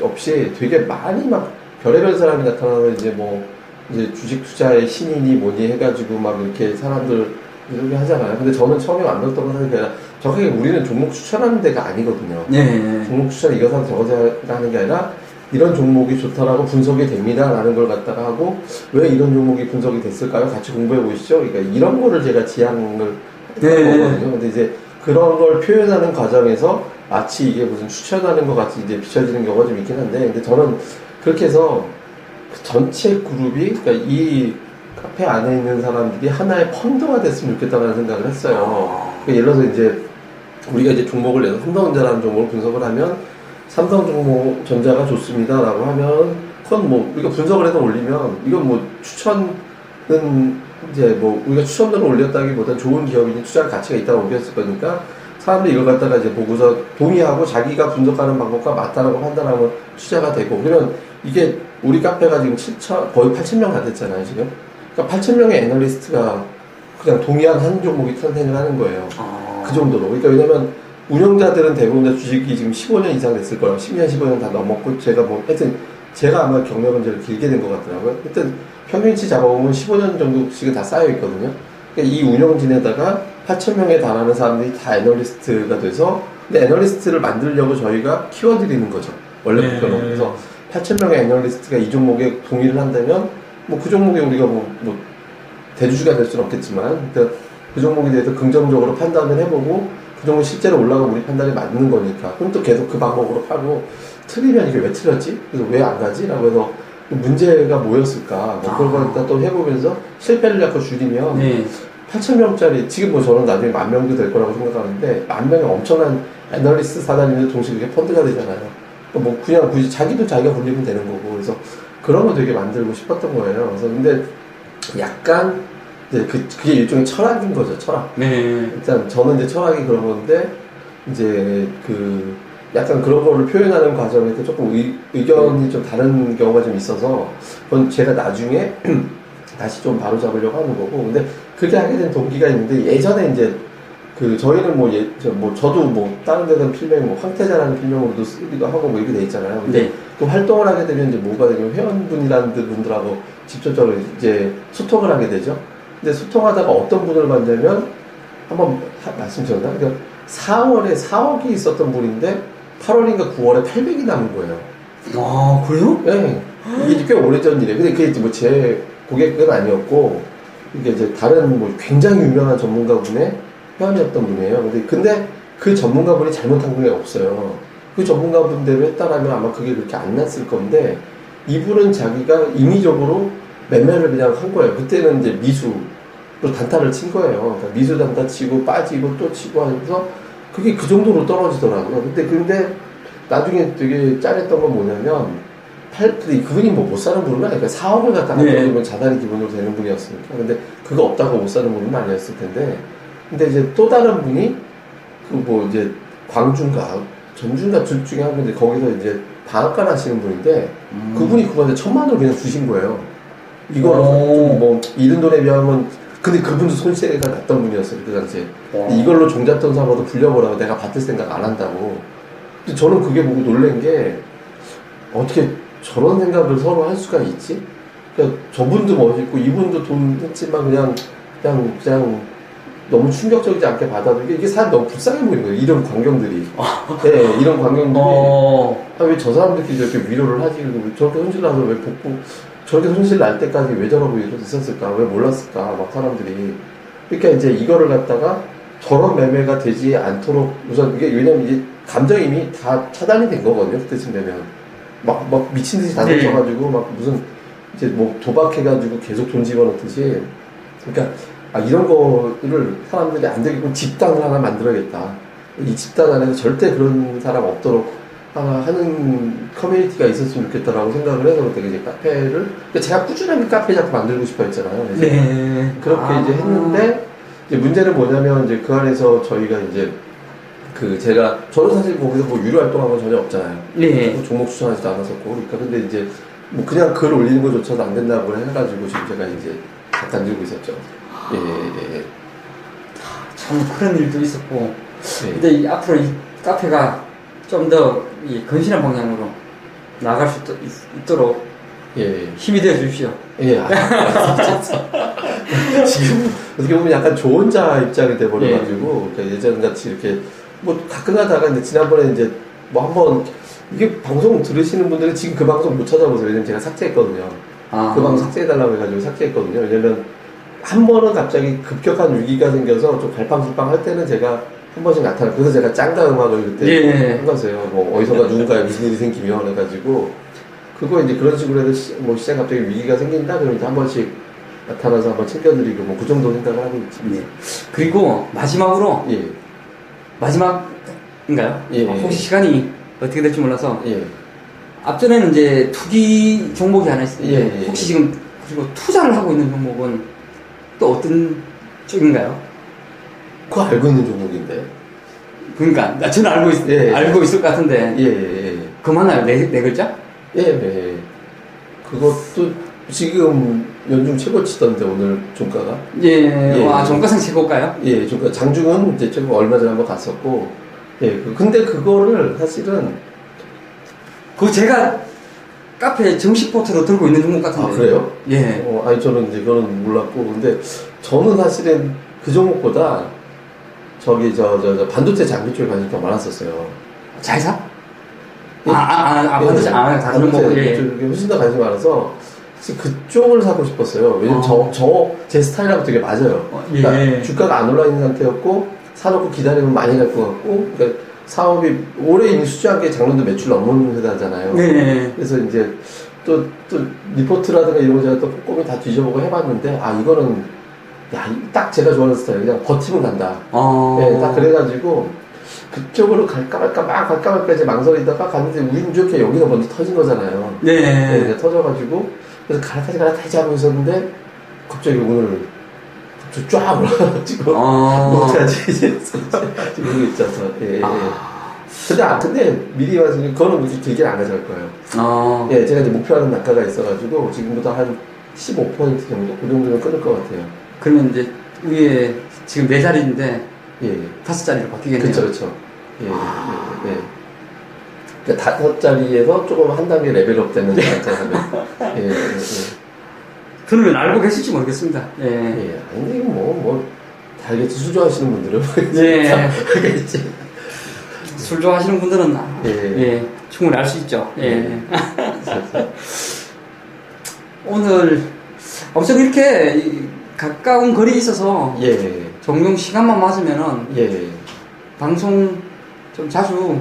없이 되게 많이 막 별의별 사람이 나타나서 이제 뭐 이제 주식 투자의 신인이 뭐니 해가지고 막 이렇게 사람들 이렇게 하잖아요. 근데 저는 처음에 만들었던 건 사실 그냥 정확하게 우리는 종목 추천하는 데가 아니거든요. 네. 종목 추천 이거 사서 저거 사야 하는 게 아니라 이런 종목이 좋다라고 분석이 됩니다라는 걸 갖다가 하고 왜 이런 종목이 분석이 됐을까요? 같이 공부해 보시죠. 그러니까 이런 거를 제가 지향을 네. 거거든요. 근데 이제 그런 걸 표현하는 과정에서 마치 이게 무슨 추천하는 것 같이 이제 비춰지는 경우가 좀 있긴 한데 근데 저는 그렇게 해서 그 전체 그룹이 그러니까 이 카페 안에 있는 사람들이 하나의 펀드가 됐으면 좋겠다는 생각을 했어요. 그러니까 예를 들어서 이제 우리가 이제 종목을 내서 삼성전자라는 종목을 분석을 하면 삼성전자가 좋습니다라고 하면 그건 뭐 우리가 분석을 해서 올리면 이건 뭐 추천은 이제 뭐 우리가 추천으로 올렸다기보다 좋은 기업이니 투자할 가치가 있다고 올렸을 거니까 사람들이 이걸 갖다가 이제 보고서 동의하고 자기가 분석하는 방법과 맞다라고 판단하면 투자가 되고 그러면 이게 우리 카페가 지금 7천 거의 8천 명 다 됐잖아요 지금 그러니까 8천 명의 애널리스트가 그냥 동의한 한 종목이 탄생을 하는 거예요. 아. 그 정도로. 그러니까 왜냐면 운영자들은 대부분 다 주식이 지금 15년 이상 됐을 거예요. 10년, 15년 다 넘었고 제가 뭐 하여튼 제가 아마 경력은 제일 길게 된 것 같더라고요. 하여튼 평균치 잡아보면 15년 정도씩은 다 쌓여 있거든요. 그러니까 이 운영진에다가 8천 명에 달하는 사람들이 다 애널리스트가 돼서 근데 애널리스트를 만들려고 저희가 키워드리는 거죠. 원래 네. 그래서 8천 명의 애널리스트가 이 종목에 동의를 한다면 뭐 그 종목에 우리가 뭐, 뭐 대주주가 될 수는 없겠지만 그러니까 그 종목에 대해서 긍정적으로 판단을 해보고 그 종목 실제로 올라가면 우리 판단이 맞는 거니까 그럼 또 계속 그 방법으로 파고 틀리면 이게 왜 틀렸지? 그래서 왜 안 가지? 라고 해서 문제가 뭐였을까? 뭐 그런 아. 걸 일단 또 해보면서 실패를 자꾸 줄이면 네. 8,000명짜리, 지금 뭐 저는 나중에 만 명도 될 거라고 생각하는데, 만 명의 엄청난 애널리스트 사단인데 동시에 그게 펀드가 되잖아요. 뭐 그냥 굳이 자기도 자기가 굴리면 되는 거고, 그래서 그런 거 되게 만들고 싶었던 거예요. 그래서 근데 약간, 이제 그, 그게 일종의 철학인 거죠, 철학. 네. 일단 저는 이제 철학이 그런 건데, 이제 그, 약간 그런 거를 표현하는 과정에서 조금 의, 의견이 좀 다른 경우가 좀 있어서, 그건 제가 나중에 다시 좀 바로 잡으려고 하는 거고, 근데 그렇게 하게 된 동기가 있는데, 예전에 이제 그 저희는 뭐, 예, 저, 뭐 저도 뭐 다른 데는 필명, 뭐 황태자라는 필명으로도 쓰기도 하고 뭐 이렇게 돼 있잖아요. 근데 네. 그 활동을 하게 되면 이제 뭐가 되냐면 회원분이라는 분들하고 직접적으로 이제 소통을 하게 되죠. 근데 소통하다가 어떤 분을 만나면 한번 하- 말씀드렸나? 그러니까 4월에 4억이 있었던 분인데 8월인가 9월에 800이 남은 거예요. 아, 그래요? 네. 이게 꽤 오래전 일이에요. 근데 그게 뭐 제 고객은 아니었고, 이게 이제 다른 뭐 굉장히 유명한 전문가분의 회원이었던 분이에요. 근데, 근데 그 전문가분이 잘못한 게 없어요. 그 전문가분 대로 했다라면 아마 그게 그렇게 안 났을 건데, 이분은 자기가 임의적으로 매매를 그냥 한 거예요. 그때는 이제 미수로 단타를 친 거예요. 그러니까 미수 단타 치고 빠지고 또 치고 하면서 그게 그 정도로 떨어지더라고요. 근데, 근데 나중에 되게 짠했던 건 뭐냐면, 팔, 근데 그분이 뭐 못 사는 분은 아니니까 4억을 갖다가 네. 자산이 기본으로 되는 분이었으니까. 근데 그거 없다고 못 사는 분은 아니었을 텐데. 근데 이제 또 다른 분이 그 뭐 이제 광주인가 전주인가 둘 중에 한 분인데 거기서 이제 방앗간 하시는 분인데 음. 그분이 그분한테 천만 원을 그냥 주신 거예요. 이거를 오. 좀뭐 잃은 돈에 비하면 근데 그분도 손실가 났던 분이었어요 그 당시에. 와. 이걸로 종잣돈 사고도 불려보라고 내가 받을 생각 안 한다고. 근데 저는 그게 보고 놀란 게 어떻게 저런 생각을 서로 할 수가 있지? 그러니까 저분도 멋있고 이분도 돈 했지만 그냥 그냥 그냥 너무 충격적이지 않게 받아들이게 이게 사람 너무 불쌍해 보이는 거예요. 이런 광경들이. 네, 이런 광경들이. 어. 아, 왜 저 사람들끼리 저렇게 위로를 하지? 저렇게 손실 나서 왜 복구, 저렇게 손실 날 때까지 왜 저러고 있었을까? 왜 몰랐을까? 막 사람들이. 그러니까 이제 이거를 갖다가 저런 매매가 되지 않도록 우선 이게 왜냐면 이제 감정임이 다 차단이 된 거거든요. 그때쯤 되면. 막, 막 미친 듯이 네. 다녀쳐가지고 막 무슨 이제 뭐 도박해가지고 계속 돈 집어넣듯이. 그러니까 아, 이런 거를 사람들이 안 되겠고 집단을 하나 만들어야겠다. 이 집단 안에서 절대 그런 사람 없도록 하나 하는 커뮤니티가 있었으면 좋겠다라고 생각을 해서 그때 이제 카페를 그러니까 제가 꾸준하게 카페 자꾸 만들고 싶어 했잖아요. 네. 그렇게 아. 이제 했는데 이제 문제는 뭐냐면 이제 그 안에서 저희가 이제 그 제가 저는 사실 거기서 뭐 유료 활동한 건 전혀 없잖아요. 네. 뭐 종목 추천하지도 않았었고 그러니까 근데 이제 뭐 그냥 글 올리는 것조차도 안 된다고 해가지고 지금 제가 이제 잠깐 들고 있었죠. 예, 예, 예. 참 그런 일도 있었고. 예. 근데 이 앞으로 이 카페가 좀 더 이 건실한 방향으로 나갈 수 있, 도록 예, 힘이 되어 주십시오. 예. 예. 아, 지금 어떻게 보면 약간 조언자 입장이 돼버려가지고 그러니까 예전 같이 이렇게 뭐 가끔 가다가 이제 지난번에 이제 뭐 한번 이게 방송 들으시는 분들은 지금 그 방송 못 찾아보세요. 왜냐면 제가 삭제했거든요. 아. 그 방송 삭제해달라고 해가지고 삭제했거든요. 왜냐면 한 번은 갑자기 급격한 위기가 생겨서 좀 갈팡질팡 할 때는 제가 한 번씩 나타나. 그래서 제가 짱가 음악을 그때 예. 한 거세요. 뭐 어디선가 누군가에 무슨 일이 생기면 해가지고 그거 이제 그런 식으로 해서 시, 뭐 시장 갑자기 위기가 생긴다 그러면 이제 한 번씩 나타나서 한번 챙겨드리고 뭐 그 정도 생각을 하고 있지. 네. 그리고 마지막으로 예, 마지막인가요? 예, 어, 예. 혹시 시간이 어떻게 될지 몰라서 예. 앞전에는 이제 투기 종목이 하나 있습니다. 예, 예, 혹시 예. 지금 그리고 투자를 하고 있는 종목은 또 어떤 쪽인가요? 그거 알고 있는 종목인데. 그러니까 나- 저는 알고 있, 예, 예. 알고 있을 것 같은데 예, 예, 예. 그만하요 네, 네 글자? 예, 예. 그것도 지금 연중 최고 치던데 오늘 종가가. 예, 예, 와 예. 종가상 최고가요? 예, 종가 장중은 이제 조금 얼마 전에 한번 갔었고. 예, 그- 근데 그거를 사실은 그거 제가 카페 정식 포트로 들고 있는 종목 같은데. 아 그래요? 예. 어, 아니 저는 이제 그건 몰랐고 근데 저는 사실은 그 종목보다 저기 저 저 저 반도체 장비 쪽에 관심이 더 많았었어요. 잘 사? 예. 아, 아, 아, 아, 예, 반도체, 아, 다른 종목, 예. 쪽에 훨씬 더 관심이 많아서 사실 그쪽을 사고 싶었어요. 왜냐면 어. 저저 제 스타일하고 되게 맞아요. 어, 예. 그러니까 주가가 안 올라 있는 상태였고 사놓고 기다리면 많이 갈 것 같고 그러니까 사업이 올해 이미 수주한 게 작년도 매출 넘는 회사잖아요. 네. 그래서 이제 또, 또 리포트라든가 이런 거 제가 또 꼼꼼히 다 뒤져보고 해봤는데 아 이거는 야, 이딱 제가 좋아하는 스타일 그냥 버티면 간다. 어. 네, 딱 그래가지고 그쪽으로 갈까 말까 막 갈까 말까 이제 망설이다가 갔는데 운 좋게 여기가 먼저 터진 거잖아요. 네, 네. 이제 터져가지고 그래서 갈아타지 갈아타지 하고 있었는데 갑자기 오늘 갑자기 쫙 올라가지고 어. 뭐 지금 있어서 예, 예. 아. 근데 아 근데 미리 말씀드리면 그거는 굳이 길게 안 가져갈 거예요. 어. 예, 제가 이제 목표하는 단가가 있어가지고 지금보다 한15% 정도 그 정도면 끊을 것 같아요. 그러면 이제 위에 지금 네 자리인데 예, 예. 다섯 자리로 바뀌겠네요. 그렇죠, 그렇죠. 예, 예, 예, 예. 그러니까 다섯 자리에서 조금 한 단계 레벨업 되는 단가하면 예, 예, 예. 저는 알고 계실지 모르겠습니다. 예. 예, 아니 뭐, 뭐, 다 알겠지. 수조하시는 분들은. 예. 알겠지. 술 좋아하시는 분들은 아, 예. 예. 충분히 알 수 있죠. 예. 예. 오늘 아무튼 이렇게 이 가까운 거리에 있어서 예. 종종 시간만 맞으면은 예. 방송 좀 자주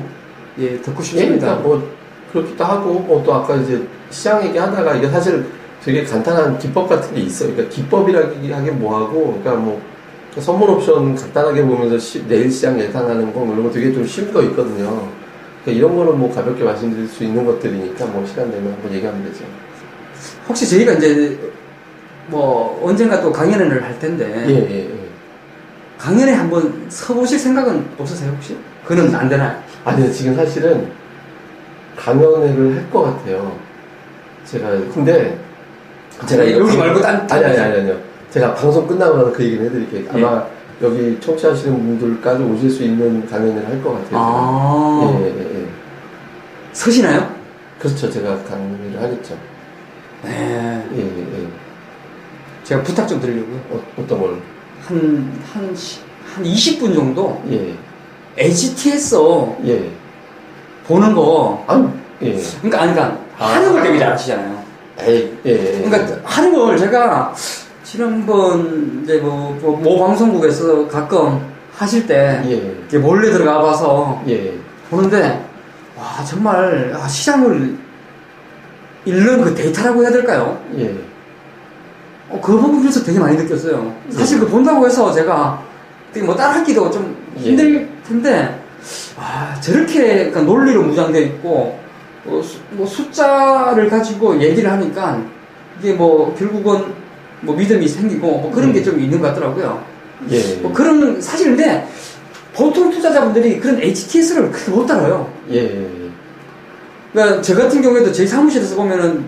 예 듣고 예, 싶습니다. 그러니까 뭐 그렇기도 하고 뭐 또 아까 이제 시장 얘기하다가 이게 사실 되게 간단한 기법 같은 게 있어요. 그러니까 기법이라기 하긴 뭐하고 그러니까 뭐 선물 옵션 간단하게 보면서 시- 내일 시장 예상하는 거뭐 이런 거 되게 좀 쉬운 거 있거든요. 그러니까 이런 거는 뭐 가볍게 말씀드릴 수 있는 것들이니까 뭐 시간 되면 한번 얘기하면 되죠. 혹시 저희가 이제 뭐 언젠가 또 강연을 할 텐데 예, 예, 예. 강연에 한번 서보실 생각은 없으세요 혹시? 그는 안 되나요? 아니 지금 사실은 강연회를 할 것 같아요. 제가 근데 제가 아니, 이거 여기 방- 말고 딴 아니 아니 아니 아니요. 제가 방송 끝나고 나서 그 얘기를 해드릴게요. 예. 아마 여기 청취하시는 분들까지 오실 수 있는 강연회를 할 것 같아요. 아 예, 예, 예. 서시나요? 그렇죠. 제가 강연회를 하겠죠. 네. 예, 예, 예. 제가 부탁 좀 드리려고요. 어, 어떤 걸? 한, 한, 시- 한 20분 정도 예, HTS 예. 보는 거. 아니, 예. 그러니까, 아니, 그러니까, 아. 하는 걸 되게 잘하시잖아요. 에이, 예, 예. 그러니까, 하는 걸 제가 지난번, 이제 뭐, 뭐, 모 방송국에서 가끔 하실 때, 예, 몰래 들어가 봐서 예. 보는데, 와, 정말, 아, 시장을 읽는 그 데이터라고 해야 될까요? 예. 어, 그 부분에서 되게 많이 느꼈어요. 사실 그 본다고 해서 제가 되게 뭐 따라하기도 좀 힘들 텐데, 아, 저렇게 그러니까 논리로 무장되어 있고, 어, 수- 뭐 숫자를 가지고 얘기를 하니까 이게 뭐 결국은 뭐 믿음이 생기고 뭐 그런 게좀 있는 것 같더라고요. 예. 뭐 그런, 사실 근데 보통 투자자분들이 그런 HTS를 그렇게 못 따라요. 예, 예. 그러니까 저 같은 경우에도 제 사무실에서 보면은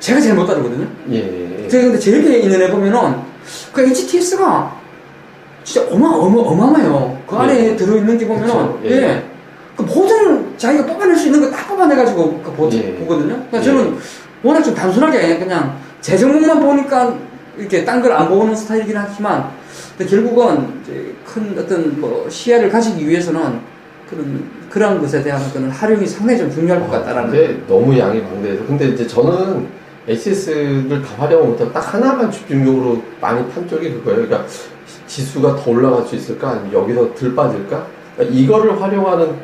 제가 제일 못 따르거든요. 예, 예. 제가 근데 제 옆에 있는 애 보면은 그 HTS가 진짜 어마 어마 어마어마해요. 그 안에 예. 들어있는 게 보면은 그쵸, 예. 예. 그 모든 자기가 뽑아낼 수 있는 거 다 뽑아내가지고 그 보, 예. 보거든요. 그러니까 예. 저는 워낙 좀 단순하게 그냥 제 종목만 보니까 이렇게 딴 걸 안 보는 스타일이긴 하지만 근데 결국은 이제 큰 어떤 뭐 시야를 가지기 위해서는 그런 그런 것에 대한 그런 활용이 상당히 좀 중요할 것 같다라는. 근데 너무 양이 방대해서. 근데 이제 저는 HS를 다 활용을 못하고 딱 하나만 집중적으로 많이 판 쪽이 그거예요. 그러니까 지수가 더 올라갈 수 있을까? 아니면 여기서 덜 빠질까? 그러니까 이거를 활용하는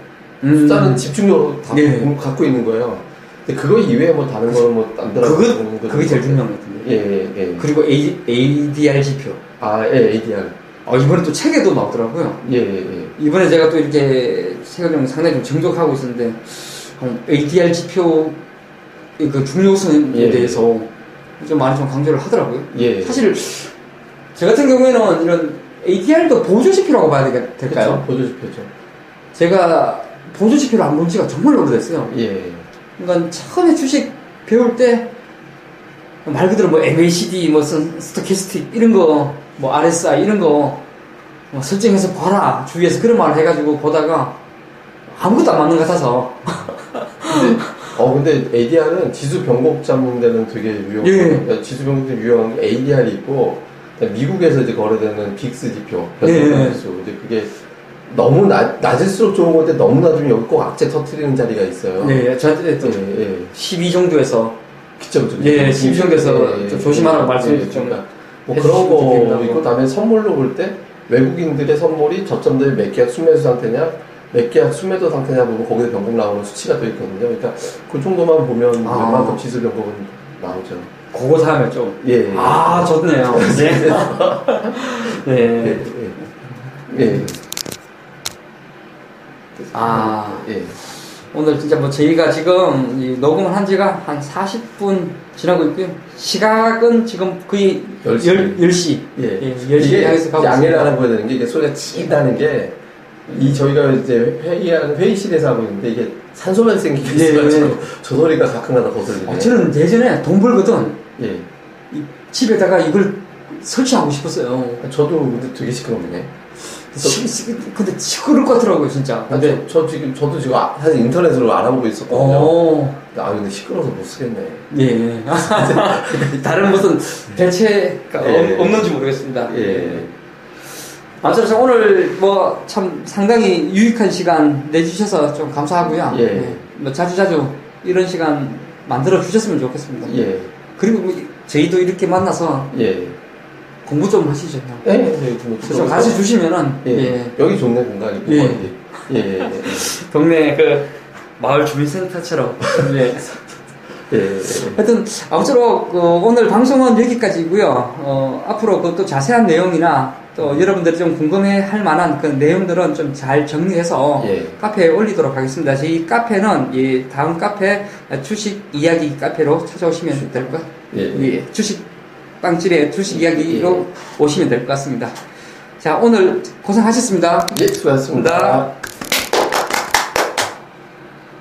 음. 숫자는 집중적으로 다 예. 갖고 있는 거예요. 근데 그거 이외에 뭐 다른 거는 뭐안 들어. 그거 그게 제일 중요한 것 같은데. 예, 예, 예. 그리고 A, ADR 지표. 아, 예, ADR. 어, 이번에 또 책에도 나오더라고요. 예, 예, 예. 이번에 제가 또 이렇게 책을 좀 상당히 좀 정독하고 있었는데, 어, ADR 지표 그 중요성에 예. 대해서 좀 많이 좀 강조를 하더라고요. 예. 사실, 저 같은 경우에는 이런 ADR도 보조지표라고 봐야 되겠- 될까요? 보조지표죠. 제가 보조지표를 안 본 지가 정말 오래됐어요. 예. 그러니까 처음에 주식 배울 때 말 그대로 뭐 MACD, 뭐 스- stochastic 이런 거, 뭐 RSI 이런 거 뭐 설정해서 봐라 주위에서 그런 말을 해가지고 보다가 아무것도 안 맞는 것 같아서 근데, 어, 근데 ADR은 지수 변곡 잡는 데는 되게 유용해요. 예. 그러니까 지수 변곡 때 유용한 게 ADR이 있고, 미국에서 이제 거래되는 VIX 지표, 예. 변곡 지수. 이제 그게 너무 낮, 낮을수록 좋은 건데 너무 낮으면 여기 꼭 악재 터트리는 자리가 있어요. 네 저한테 또 예, 예. 12 정도에서 그쵸, 그쵸. 예, 심정에서 좀 조심하라고 말씀해 좀 그러니까 뭐 그런 거. 있고, 그다음에 선물로 볼 때 외국인들의 선물이 저점들이 몇 계약 순매수 상태냐, 몇 계약 순매도 상태냐 보고 거기에 변곡 나오는 수치가 돼 있거든요. 그러니까 그 정도만 보면 아. 웬만큼 지수 변곡은 나오죠. 그거 사면 좀 예. 예. 아, 좋네요. 네. 예. 네. 예. 예. 아, 예. 오늘 진짜 뭐 저희가 지금 이 녹음을 한 지가 한 40분 지나고 있고요. 시각은 지금 거의 10시. 10, 10시. 예. 예, 10시 이게 향해서 가고 양해를 있습니다. 하나 보여야 되는 게 이게 소리가 찌 나는 게 이 저희가 이제 회의하는 회의실에서 하고 있는데 이게 산소 발생기가 예, 있어가지고 예. 저 소리가 가끔가다 거슬리네. 어, 저는 예전에 돈 벌거든 예. 이 집에다가 이걸 설치하고 싶었어요. 저도 근데 되게 시끄럽네. 시, 시, 근데 시끄러울 것 같더라고요, 진짜. 근데 근데, 저, 저 지금 저도 지금 아- 사실 인터넷으로 알아보고 있었거든요. 어, 아 근데 시끄러워서 못 쓰겠네. 예. 다른 무슨 대체가 예. 없- 없는지 모르겠습니다. 예. 아무튼 오늘 뭐 참 상당히 유익한 시간 내주셔서 좀 감사하고요. 예. 네. 뭐 자주 자주 이런 시간 만들어 주셨으면 좋겠습니다. 예. 그리고 뭐 저희도 이렇게 만나서 예. 공부 좀 하시죠. 형. 예, 예, 좀좀 가르쳐 주시면은 예. 예. 여기 좋네, 공간이. 예. 예. 예, 예, 예. 동네 그 마을 주민센터처럼 예. 예, 예. 하여튼 아무쪼록 그 오늘 방송은 여기까지고요. 어, 앞으로 그 또 자세한 내용이나 또 여러분들이 좀 궁금해 할 만한 그 내용들은 좀 잘 정리해서 예. 카페에 올리도록 하겠습니다. 저희 카페는 이 다음 카페 주식 이야기 카페로 찾아오시면 될 것. 예. 예, 주식 빵집의 주식 이야기로 오시면 될 것 같습니다. 자 오늘 고생하셨습니다. 예, 수고하셨습니다.